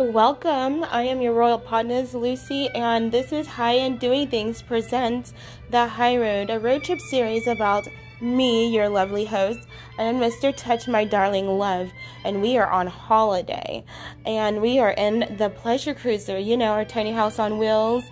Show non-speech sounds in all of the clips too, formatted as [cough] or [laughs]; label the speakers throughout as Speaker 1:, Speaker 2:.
Speaker 1: Welcome. I am your royal partners, Lucy, and this is High and Doing Things presents The High Road, a road trip series about me, your lovely host, and Mr. Touch My Darling Love, and we are on holiday. And we are in the pleasure cruiser, you know, our tiny house on wheels,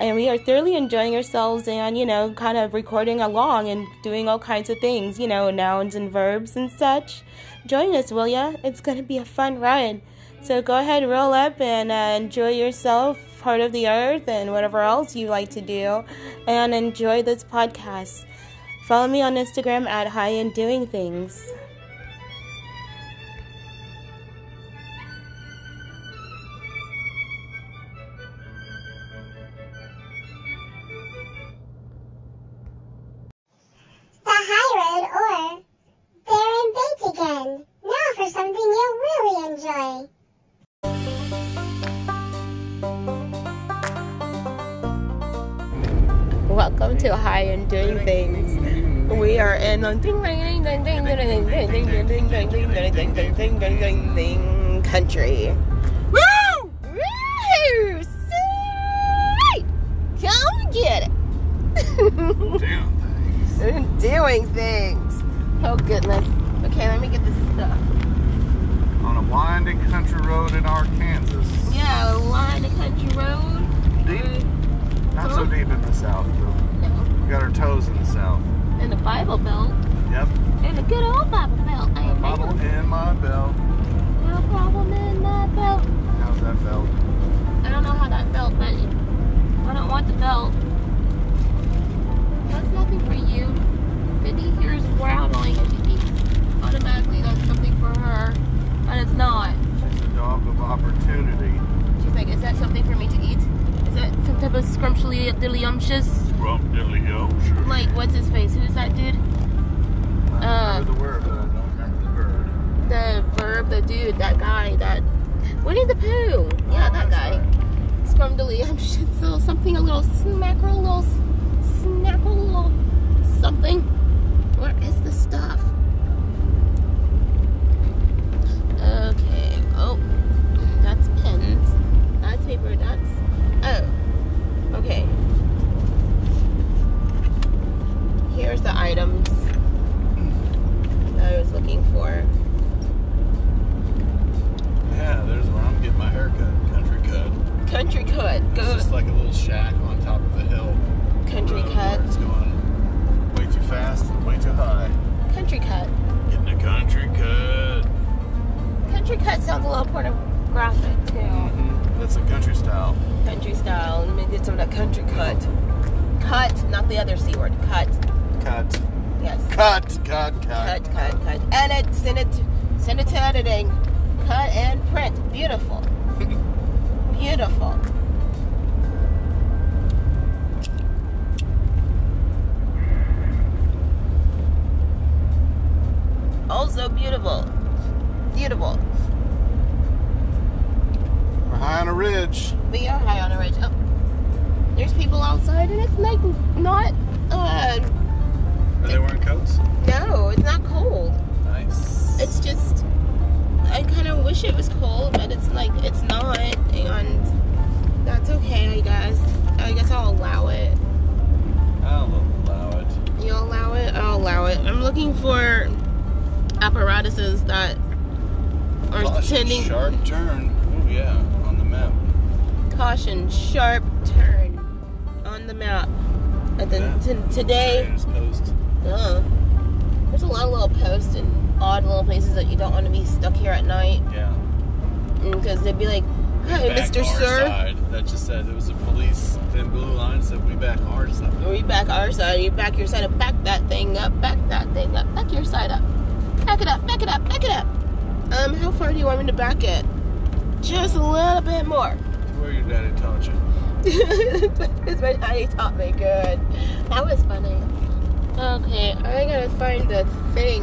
Speaker 1: and we are thoroughly enjoying ourselves and, you know, kind of recording along and doing all kinds of things, you know, nouns and verbs and such. Join us, will ya? It's to be a fun ride. So go ahead, roll up and uh, enjoy yourself, part of the earth, and whatever else you like to do, and enjoy this podcast. Follow me on Instagram at High and Doing Things.
Speaker 2: too high
Speaker 1: and doing things. We are in on country. Woo! Woo! Sweet! Come get it.
Speaker 3: Damn things.
Speaker 1: Doing things. Oh goodness. Okay, let me get this stuff.
Speaker 3: On a winding country road in Arkansas.
Speaker 1: Yeah, a winding country road.
Speaker 3: Deep. Not so deep in the south though. We got our toes in the south.
Speaker 1: And the Bible Belt.
Speaker 3: Yep.
Speaker 1: And the good old Bible Belt. I ain't
Speaker 3: Bottle in my belt.
Speaker 1: No problem in my belt.
Speaker 3: How's that felt?
Speaker 1: I don't know how that felt, but I don't want the belt. That's nothing for you. Mindy here's growling and thinks automatically that's something for her, but it's not.
Speaker 3: She's a dog of opportunity.
Speaker 1: She's like, is that something for me to eat? Is that some type of scrumptious, dillyumptious?
Speaker 3: Rump diddly yo, sure.
Speaker 1: Like, what's his face? Who's that dude?
Speaker 3: I
Speaker 1: uh,
Speaker 3: remember the word, but I don't remember the bird.
Speaker 1: The verb, the dude, that guy, that Winnie the Pooh. Yeah,
Speaker 3: Oh,
Speaker 1: that
Speaker 3: that's
Speaker 1: guy.
Speaker 3: right.
Speaker 1: Scrumdiddlyumptious, [laughs] so something, a little smacker, a little snackle, a little
Speaker 3: cut.
Speaker 1: Country cut.
Speaker 3: It's just like a little shack on top of a hill.
Speaker 1: Country
Speaker 3: road
Speaker 1: cut.
Speaker 3: It's going way too fast and way too high.
Speaker 1: Country cut.
Speaker 3: Getting a country cut.
Speaker 1: Country cut sounds a little pornographic too.
Speaker 3: Mm-hmm. That's a country style.
Speaker 1: Country style. Let me get some of that country cut. Cut, not the other C word. Cut.
Speaker 3: Cut.
Speaker 1: Yes.
Speaker 3: Cut, cut, cut.
Speaker 1: Cut, cut, cut. Edit, send it, send it to editing. Cut and print. Beautiful. [laughs] Beautiful. Also beautiful. Beautiful.
Speaker 3: We're high on a ridge.
Speaker 1: We are high on a ridge. Oh, there's people outside, and it's like not. Uh,
Speaker 3: Are they wearing coats?
Speaker 1: no, it's not cold.
Speaker 3: Nice.
Speaker 1: It's just. I kind of wish it was cold, but it's like it's not, and that's okay. I guess. I guess I'll allow it.
Speaker 3: I'll allow it.
Speaker 1: You'll allow it. I'll allow it. I'm looking for apparatuses that are
Speaker 3: Caution,
Speaker 1: tending.
Speaker 3: sharp turn. Oh yeah, on the map.
Speaker 1: Caution, sharp turn on the map. And then
Speaker 3: Yeah.
Speaker 1: t- today. Uh, there's a lot of little posts and odd little places that you don't want to be stuck here at night
Speaker 3: Yeah.
Speaker 1: because they'd be like, "Hi,
Speaker 3: Back
Speaker 1: Mr. Sir,
Speaker 3: Side. That just said it was a police thin blue line said we back our side.
Speaker 1: we back our side. You back your side up. Back that thing up. Back that thing up. Back your side up. Back it up. Back it up. Back it up. Um, how far do you want me to back it? Just a little bit more.
Speaker 3: Where your daddy taught you. [laughs]
Speaker 1: Because my daddy taught me good. That was funny. Okay, I gotta find the thing.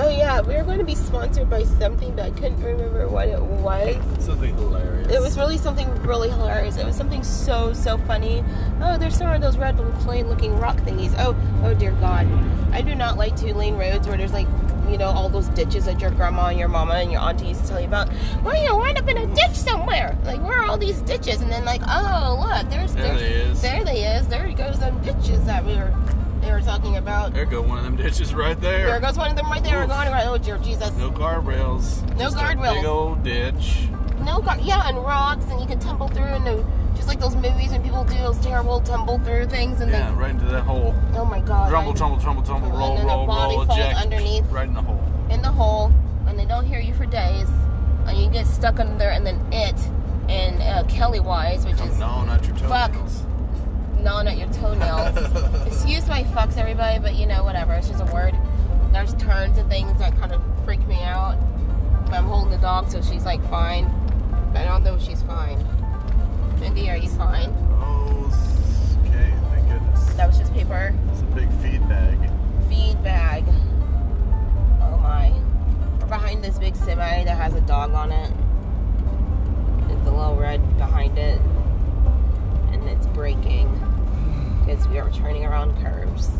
Speaker 1: Oh yeah, we were going to be sponsored by something, but I couldn't remember what it was.
Speaker 3: Something hilarious.
Speaker 1: It was really something really hilarious. It was something so so funny. Oh, there's some of those red plain looking rock thingies. Oh, oh dear God, I do not like two lane roads where there's like you know all those ditches that your grandma and your mama and your auntie used to tell you about. Well, you wind up in a ditch somewhere. Like where are all these ditches? And then like oh look, there's
Speaker 3: There
Speaker 1: there's
Speaker 3: they is.
Speaker 1: there they is. There goes them ditches that we were they were talking about.
Speaker 3: There go one of them ditches right
Speaker 1: There
Speaker 3: there.
Speaker 1: goes one of them right there. We're
Speaker 3: Oof.
Speaker 1: going right. Oh dear Jesus.
Speaker 3: No guardrails.
Speaker 1: No guardrails.
Speaker 3: Big old ditch.
Speaker 1: No, gar- yeah, and rocks, and you can tumble through, and just like those movies when people do those terrible tumble through things, and
Speaker 3: Yeah, right into that hole.
Speaker 1: oh my god,
Speaker 3: Rumble, tumble, tumble, tumble,
Speaker 1: And
Speaker 3: roll,
Speaker 1: then a
Speaker 3: roll,
Speaker 1: body
Speaker 3: roll,
Speaker 1: falls
Speaker 3: eject.
Speaker 1: underneath.
Speaker 3: Right in the hole.
Speaker 1: in the hole, and they don't hear you for days, and you get stuck under there, and then it, and uh, Kelly Wise, which
Speaker 3: Come
Speaker 1: is
Speaker 3: your
Speaker 1: Fuck. Gnawing at your toenails. [laughs] Excuse my fucks, everybody, but you know, whatever. It's just a word. There's turns and things that kind of freak me out. But I'm holding the dog, so she's like fine. But I don't know if she's fine. Mindy, are you fine?
Speaker 3: Oh, okay, thank goodness.
Speaker 1: That was just paper.
Speaker 3: It's a big feed bag.
Speaker 1: Feed bag. Oh my. We're behind this big semi that has a dog on it. It's a little red behind it. And it's braking. We are turning around curves.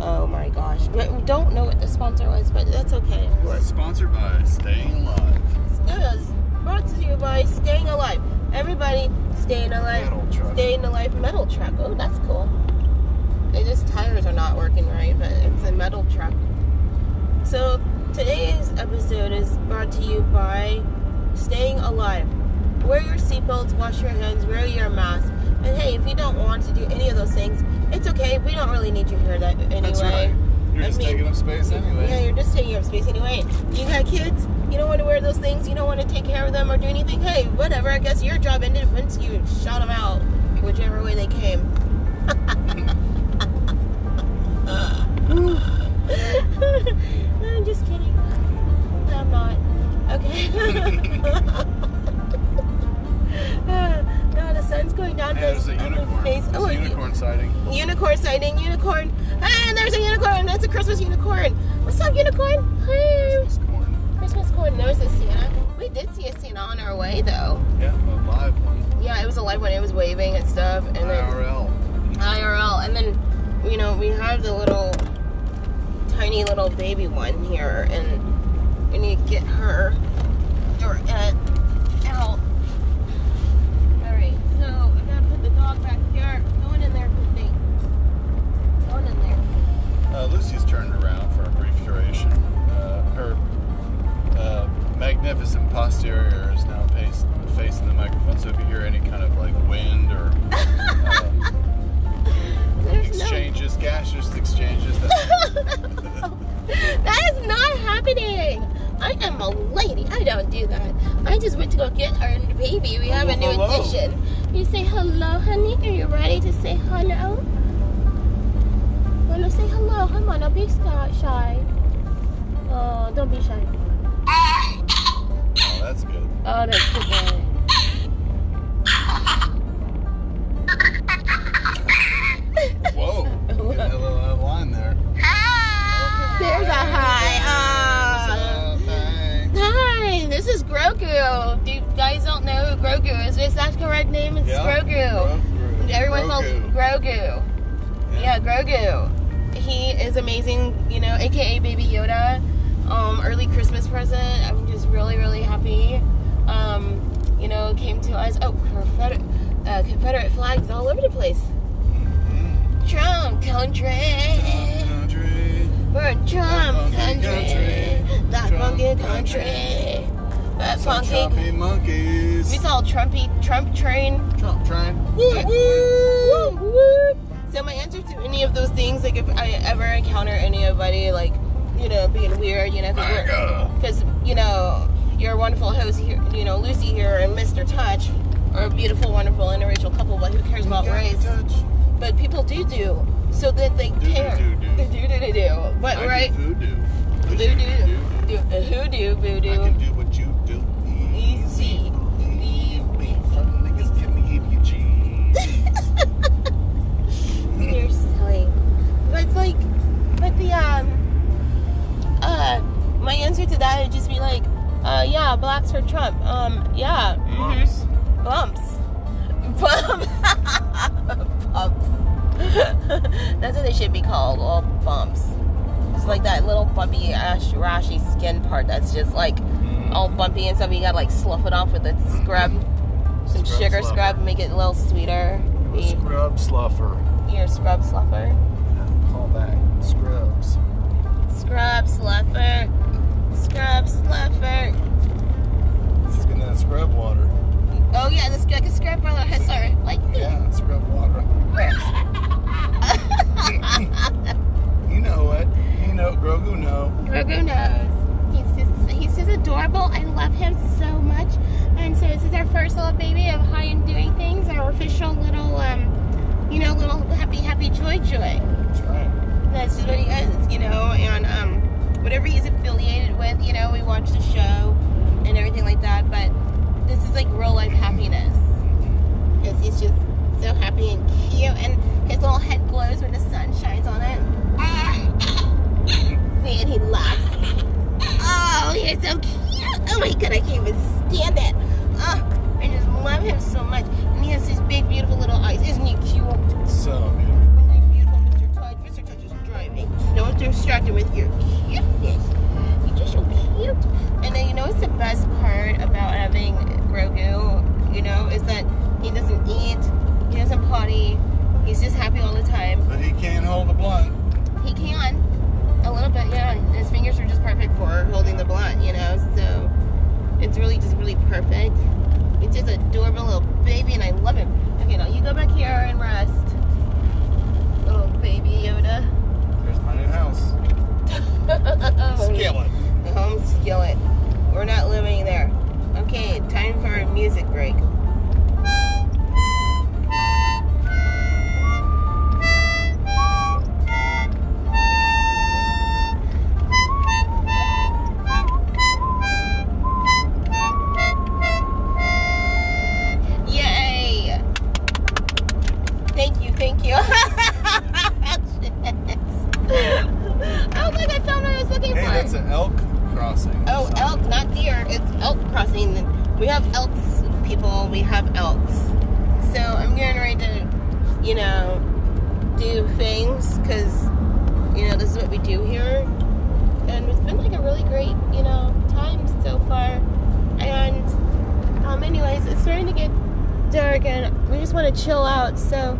Speaker 1: Oh my gosh. But we don't know what the sponsor was, but that's okay. course.
Speaker 3: Sponsored by Staying Alive.
Speaker 1: It is brought to you by Staying Alive. Everybody, staying alive.
Speaker 3: Metal truck.
Speaker 1: Staying alive metal truck. Oh, that's cool. They just tires are not working right, but it's a metal truck. So today's episode is brought to you by Staying Alive. Wear your seatbelts, wash your hands, wear your mask. And hey, if you don't want to do any of those things, it's okay. We don't really need you here that anyway.
Speaker 3: That's right. You're
Speaker 1: I
Speaker 3: just
Speaker 1: mean-
Speaker 3: taking up space anyway.
Speaker 1: Yeah, you're just taking up space anyway. You got kids, you don't want to wear those things, you don't want to take care of them or do anything. Hey, whatever. I guess your job ended once you shot them out, whichever way they came. [laughs]
Speaker 3: Unicorn sighting,
Speaker 1: unicorn. Ah, there's a unicorn. That's a Christmas unicorn. What's up, unicorn? Hi.
Speaker 3: Christmas corn.
Speaker 1: Christmas corn. There's a Santa. We did see a Santa on our way, though.
Speaker 3: Yeah, a live one.
Speaker 1: Yeah, it was a live one. It was waving and stuff. And then
Speaker 3: IRL.
Speaker 1: IRL. And then, you know, we have the little tiny little baby one here, and we need to get her or it out. All right, so I gotta put the dog back here. Going in there, Christy. Going in there.
Speaker 3: Uh, Lucy's turned around for a brief duration. Uh, her uh, magnificent posterior is now pace, facing the microphone, so if you hear any kind of like wind or [laughs] uh,
Speaker 1: There's no
Speaker 3: exchanges, gaseous exchanges, [laughs] [laughs] that,
Speaker 1: is not happening. I am a lady. I don't do that. I just went to go get our baby. We have a new
Speaker 3: hello.
Speaker 1: addition. You say hello, honey. Are you ready to say hello? Wanna say hello? Come on, don't be shy. Oh, don't be shy.
Speaker 3: oh, that's good.
Speaker 1: Oh, that's good.
Speaker 3: Whoa, [laughs] getting a little out of line there.
Speaker 1: There's a hi. Ah.
Speaker 3: up?
Speaker 1: Hi, this is Grogu. You guys don't know who Grogu is, is that correct name? It's
Speaker 3: Yeah.
Speaker 1: Grogu.
Speaker 3: Grogu.
Speaker 1: Everyone calls
Speaker 3: Grogu.
Speaker 1: Grogu. Yeah, Grogu. He is amazing, you know, aka Baby Yoda. Um, early Christmas present. I'm just really, really happy. Um, you know, came to us. Oh, Confederate, uh, Confederate flags all over the place.
Speaker 3: Mhm.
Speaker 1: Trump country.
Speaker 3: Country.
Speaker 1: We're in Trump country. That funky
Speaker 3: country.
Speaker 1: That funky.
Speaker 3: choppy monkeys.
Speaker 1: We saw Trumpy Trump train.
Speaker 3: Trump train.
Speaker 1: Woo, woo, woo. So my answer to any of those things, like if I ever encounter anybody like, you know, being weird, you know, because you know your wonderful host here, you know, Lucy here and Mr. Touch are a beautiful, wonderful interracial couple, but who cares about race?
Speaker 3: touch.
Speaker 1: But people do do, so that they
Speaker 3: Do, do,
Speaker 1: care.
Speaker 3: do, do.
Speaker 1: They [laughs] do do do do. But
Speaker 3: I
Speaker 1: right,
Speaker 3: do voodoo.
Speaker 1: voodoo,
Speaker 3: do.
Speaker 1: do, uh, hoodoo,
Speaker 3: I
Speaker 1: voodoo.
Speaker 3: can do what you
Speaker 1: You're silly. But it's like, but the um, Uh, yeah, blacks for Trump. Um, yeah.
Speaker 3: Bumps.
Speaker 1: mhm. [laughs] Bumps. Bumps. bumps. [laughs] That's what they should be called. All bumps. It's like that little bumpy ash rashy skin part that's just like
Speaker 3: Mm.
Speaker 1: all bumpy and stuff. You gotta like slough it off with a scrub, some
Speaker 3: Scrub
Speaker 1: sugar
Speaker 3: sluffer.
Speaker 1: scrub, make it a little sweeter. Be
Speaker 3: Scrub sluffer.
Speaker 1: your scrub sluffer.
Speaker 3: Call that scrubs.
Speaker 1: Scrub sluffer. Scrub sluffer.
Speaker 3: In that scrub water.
Speaker 1: Oh yeah, this like a scrub brother. Sorry, like
Speaker 3: Yeah, scrub water. You know it. You know, Grogu know.
Speaker 1: Grogu knows. He's just he's just adorable. I love him so much. And so this is our first little baby of High and Doing Things, our official little um you know, little happy happy joy joy.
Speaker 3: That's
Speaker 1: just what he is, you know, and um whatever he's affiliated with, you know, we watch the show and everything like that, but this is like real life happiness. Because he's just so happy and cute and his little head glows when the sun shines on it. [coughs] See, and he laughs. Oh, he's so cute. Oh my god, I can't even stand it. Oh, I just love him so much. And he has these big, beautiful little eyes. Isn't he cute?
Speaker 3: So beautiful.
Speaker 1: Don't with your cuteness. You're just so cute. And then, you know, what's the best part about having Grogu, you know, is that he doesn't eat, he doesn't potty, he's just happy all the time.
Speaker 3: But he can't hold a blunt.
Speaker 1: He can. A little bit, yeah. His fingers are just perfect for holding the blunt, you know. So it's really just really perfect. It's just adorable little baby, and I love him. Okay, now you go back here and rest, little baby Yoda.
Speaker 3: My new house. Skillet.
Speaker 1: The home skillet. We're not living there. Okay, time for a music break. We have elks, people. We have elks. So I'm getting ready to, you know, do things because, you know, this is what we do here. And it's been like a really great, you know, time so far. And, um, anyways, it's starting to get dark and we just want to chill out. So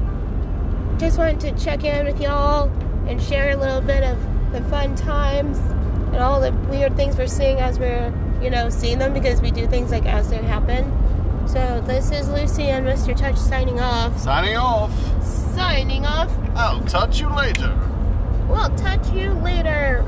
Speaker 1: just wanted to check in with y'all and share a little bit of the fun times and all the weird things we're seeing as we're, you know, seeing them because we do things like as they happen. So this is Lucy and Mr. Touch signing off.
Speaker 3: Signing off.
Speaker 1: Signing off.
Speaker 3: I'll touch you later.
Speaker 1: We'll touch you later.